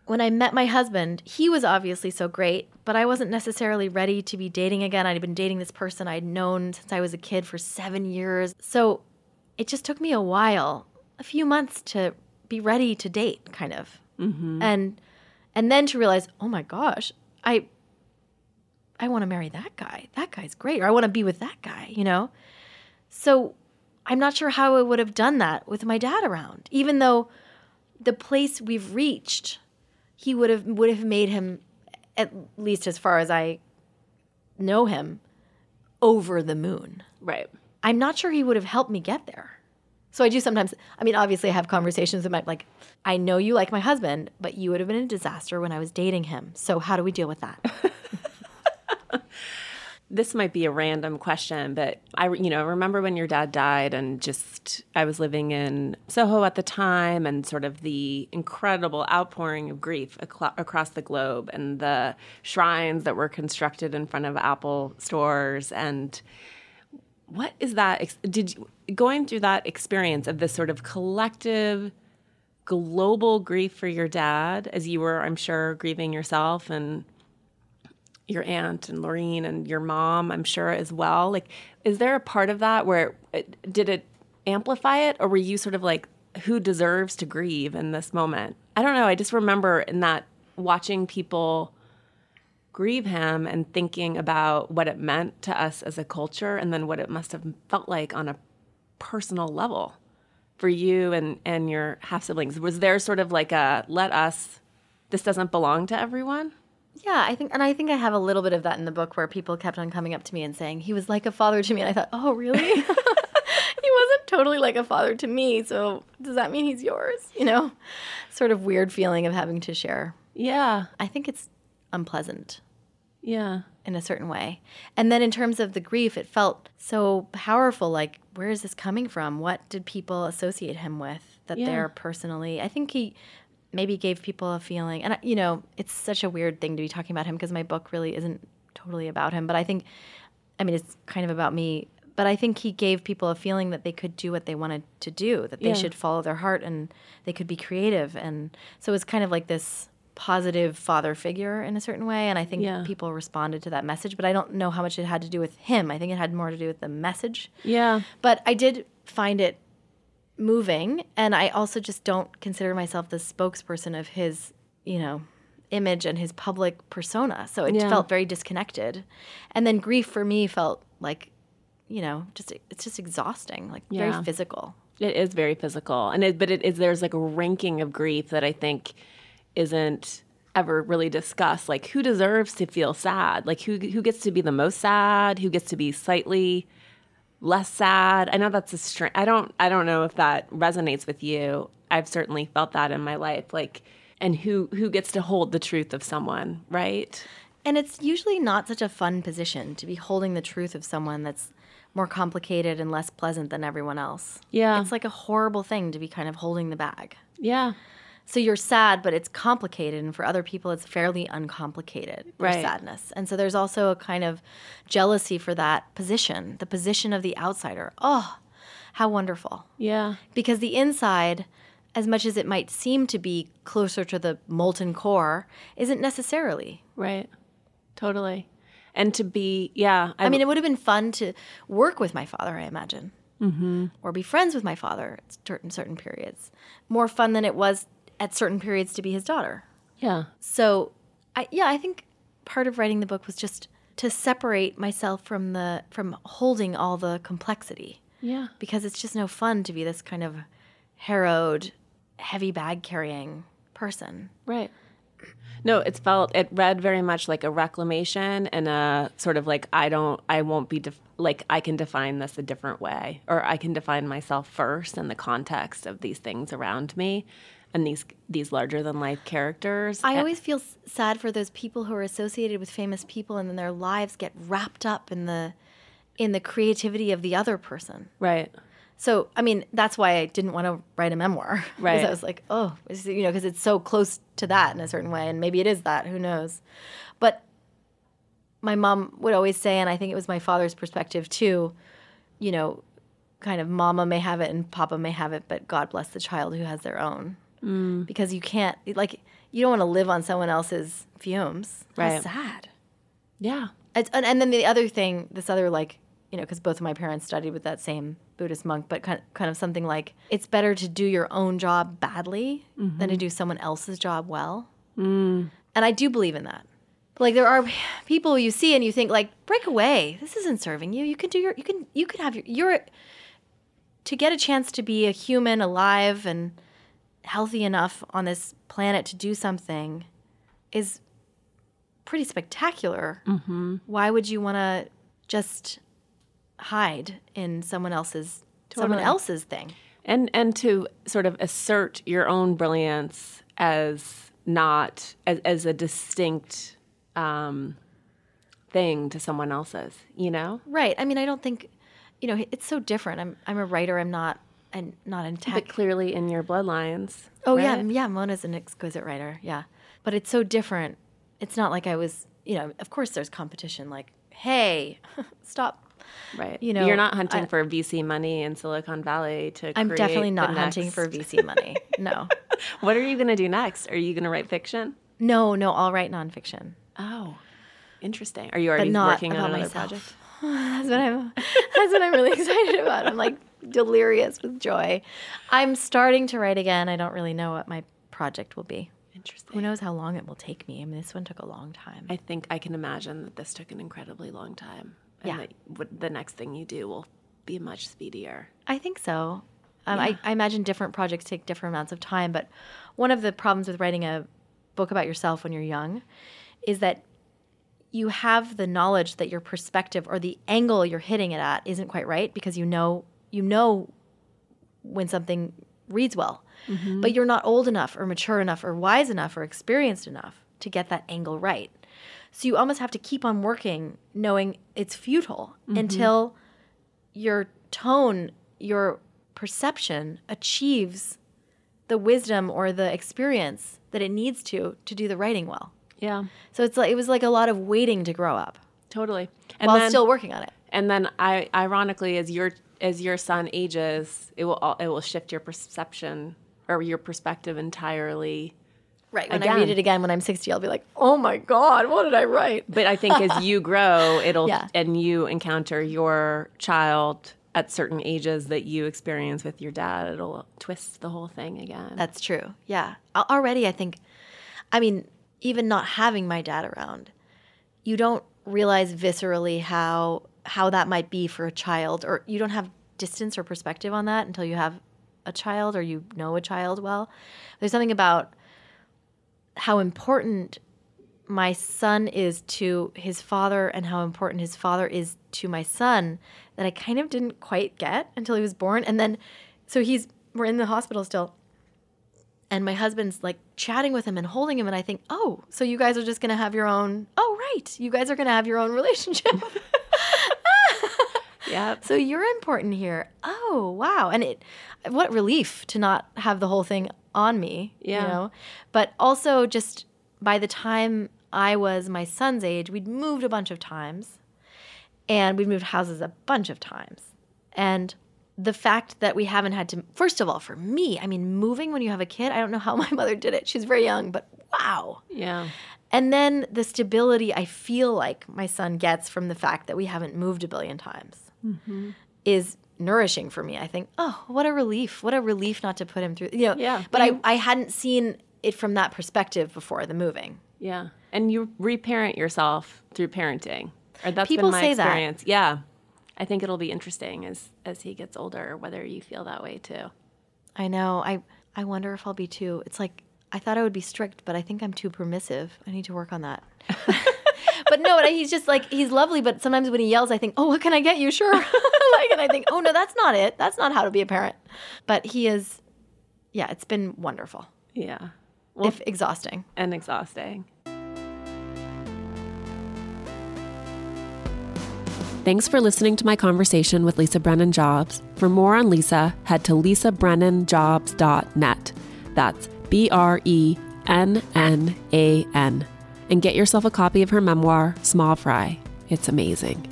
when I met my husband, he was obviously so great, but I wasn't necessarily ready to be dating again. I'd been dating this person I'd known since I was a kid for seven years. So it just took me a while, a few months to be ready to date, kind of. Mm-hmm. And and then to realize, oh my gosh, I I want to marry that guy. That guy's great. Or I want to be with that guy, you know? So I'm not sure how I would have done that with my dad around, even though the place we've reached, he would have would have made him, at least as far as I know him, over the moon. Right. I'm not sure he would have helped me get there. So I do sometimes. I mean, obviously, I have conversations with my like. I know you like my husband, but you would have been a disaster when I was dating him. So how do we deal with that? this might be a random question, but I, you know, remember when your dad died, and just I was living in Soho at the time, and sort of the incredible outpouring of grief aclo- across the globe, and the shrines that were constructed in front of Apple stores, and what is that? Did you going through that experience of this sort of collective? global grief for your dad as you were i'm sure grieving yourself and your aunt and Laurene and your mom, I'm sure as well. Like, is there a part of that where it, did it amplify it, or were you sort of like, who deserves to grieve in this moment? I don't know. I just remember in that watching people grieve him and thinking about what it meant to us as a culture, and then what it must have felt like on a personal level for you and and your half siblings. Was there sort of like a let us? This doesn't belong to everyone. Yeah, I think, and I think I have a little bit of that in the book where people kept on coming up to me and saying he was like a father to me, and I thought, oh, really? he wasn't totally like a father to me, so does that mean he's yours? You know, sort of weird feeling of having to share. Yeah, I think it's unpleasant. Yeah. in a certain way. And then in terms of the grief, it felt so powerful. Like, where is this coming from? What did people associate him with that Yeah. they're personally? I think he maybe gave people a feeling, and you know, it's such a weird thing to be talking about him because my book really isn't totally about him. But I think, I mean, it's kind of about me. But I think he gave people a feeling that they could do what they wanted to do, that they Yeah. should follow their heart and they could be creative. And so it's kind of like this positive father figure in a certain way. And I think Yeah. people responded to that message, but I don't know how much it had to do with him. I think it had more to do with the message. Yeah. But I did find it moving. And I also just don't consider myself the spokesperson of his, you know, image and his public persona. So it Yeah. felt very disconnected. And then grief for me felt like, you know, just it's just exhausting, like Yeah. very physical. It is very physical, and it, but it is there's like a ranking of grief that I think isn't ever really discussed. Like who deserves to feel sad? Like who who gets to be the most sad? Who gets to be slightly less sad? I know that's a str- I don't I don't know if that resonates with you. I've certainly felt that in my life. Like and who who gets to hold the truth of someone, right? And it's usually not such a fun position to be holding the truth of someone that's more complicated and less pleasant than everyone else. Yeah. It's like a horrible thing to be kind of holding the bag. Yeah. So you're sad, but it's complicated. And for other people, it's fairly uncomplicated, Right. sadness. And so there's also a kind of jealousy for that position, the position of the outsider. Oh, how wonderful. Yeah. Because the inside, as much as it might seem to be closer to the molten core, isn't necessarily. Right. Totally. And to be yeah, I mean, it would have been fun to work with my father, I imagine, mm-hmm. or be friends with my father at certain certain periods. More fun than it was at certain periods to be his daughter. yeah. So, I, yeah, I think part of writing the book was just to separate myself from the from holding all the complexity Yeah. because it's just no fun to be this kind of harrowed, heavy bag carrying person. Right. No, it felt it read very much like a reclamation and a sort of like I don't I won't be def- like I can define this a different way or I can define myself first in the context of these things around me and these these larger than life characters. I always feel s- sad for those people who are associated with famous people and then their lives get wrapped up in the in the creativity of the other person. right. So, I mean, that's why I didn't want to write a memoir. Right. I was like, oh, you know, because it's so close to that in a certain way. And maybe it is that. Who knows? But my mom would always say, and I think it was my father's perspective too, you know, kind of mama may have it and papa may have it, but God bless the child who has their own. Mm. Because you can't, like, you don't want to live on someone else's fumes. Right. sad. Yeah. It's, and, and then the other thing, this other like, you know, because both of my parents studied with that same Buddhist monk, but kind kind of something like it's better to do your own job badly than to do someone else's job well. Mm. And I do believe in that. Like there are people you see and you think like break away. This isn't serving you. You can do your you can you can have your you're to get a chance to be a human alive and healthy enough on this planet to do something is pretty spectacular. Mm-hmm. Why would you want to just hide in someone else's someone else's thing? and and to sort of assert your own brilliance as not as, as a distinct um, thing to someone else's you know Right. I mean, I don't think you know it's so different. I'm I'm a writer. I'm not and not in tech. but clearly in your bloodlines Oh yeah, right? yeah. Mona's an exquisite writer. Yeah, but it's so different. It's not like I was. You know, of course, there's competition. Like, hey, stop. right You know, you're not hunting I- for vc money in silicon valley to I'm definitely not hunting for VC money. No, what are you going to do next are you going to write fiction no, no. I'll write nonfiction. oh interesting are you already working on another myself. project That's what I'm. That's what I'm really excited about. I'm like delirious with joy. I'm starting to write again. I don't really know what my project will be. interesting Who knows how long it will take me? I mean, this one took a long time. I think I can imagine that this took an incredibly long time. And Yeah. the next thing you do will be much speedier. I think so. Um, I, I imagine different projects take different amounts of time, but one of the problems with writing a book about yourself when you're young is that you have the knowledge that your perspective or the angle you're hitting it at isn't quite right because you know you know when something reads well, mm-hmm. but you're not old enough or mature enough or wise enough or experienced enough to get that angle right. So you almost have to keep on working knowing it's futile mm-hmm. until your tone, your perception achieves the wisdom or the experience that it needs to to do the writing well. Yeah, So it's like it was like a lot of waiting to grow up totally. And while still working on it. And then, I ironically, as your as your son ages, it will all, it will shift your perception or your perspective entirely. Right. When I read it again when I'm 60, I'll be like, "Oh my god, what did I write?" But I think as you grow, it'll Yeah. and you encounter your child at certain ages that you experience with your dad, it'll twist the whole thing again. That's true. Yeah. Already, I think, I mean, even not having my dad around, you don't realize viscerally how how that might be for a child, or you don't have distance or perspective on that until you have a child or you know a child well. There's something about how important my son is to his father and how important his father is to my son that I kind of didn't quite get until he was born. And then, so he's, we're in the hospital still. And my husband's like chatting with him and holding him. And I think, oh, so you guys are just going to have your own, oh, right. You guys are going to have your own relationship. yeah. so you're important here. Oh, wow. And it, what relief to not have the whole thing on me, Yeah. you know? But also just by the time I was my son's age, we'd moved a bunch of times and we'd moved houses a bunch of times. And the fact that we haven't had to, first of all, for me, I mean, moving when you have a kid, I don't know how my mother did it. She's very young, but wow. Yeah. And then the stability I feel like my son gets from the fact that we haven't moved a billion times mm-hmm. is nourishing for me. I think, oh, what a relief. What a relief not to put him through. You know, Yeah. But You- I, I hadn't seen it from that perspective before the moving. Yeah. And you reparent yourself through parenting. Or that's People been my say that. experience. Yeah. I think it'll be interesting as as he gets older whether you feel that way too. I know. I I wonder if I'll be too. It's like I thought I would be strict, but I think I'm too permissive. I need to work on that. but no, but he's just like he's lovely. But sometimes when he yells, I think, oh, what can I get you? Sure. like, and I think, oh no, that's not it. That's not how to be a parent. But he is. Yeah, it's been wonderful, Yeah. if exhausting. And exhausting. Thanks for listening to my conversation with Lisa Brennan Jobs. For more on Lisa, head to lisabrennanjobs.net. That's B R E N N A N. And get yourself a copy of her memoir, Small Fry. It's amazing.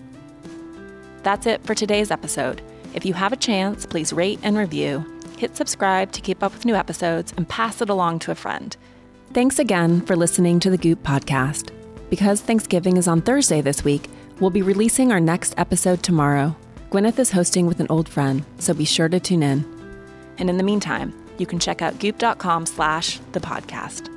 That's it for today's episode. If you have a chance, please rate and review. Hit subscribe to keep up with new episodes and pass it along to a friend. Thanks again for listening to the Goop podcast. Because Thanksgiving is on Thursday this week, we'll be releasing our next episode tomorrow. Gwyneth is hosting with an old friend, so be sure to tune in. And in the meantime, you can check out goop.com slash the podcast.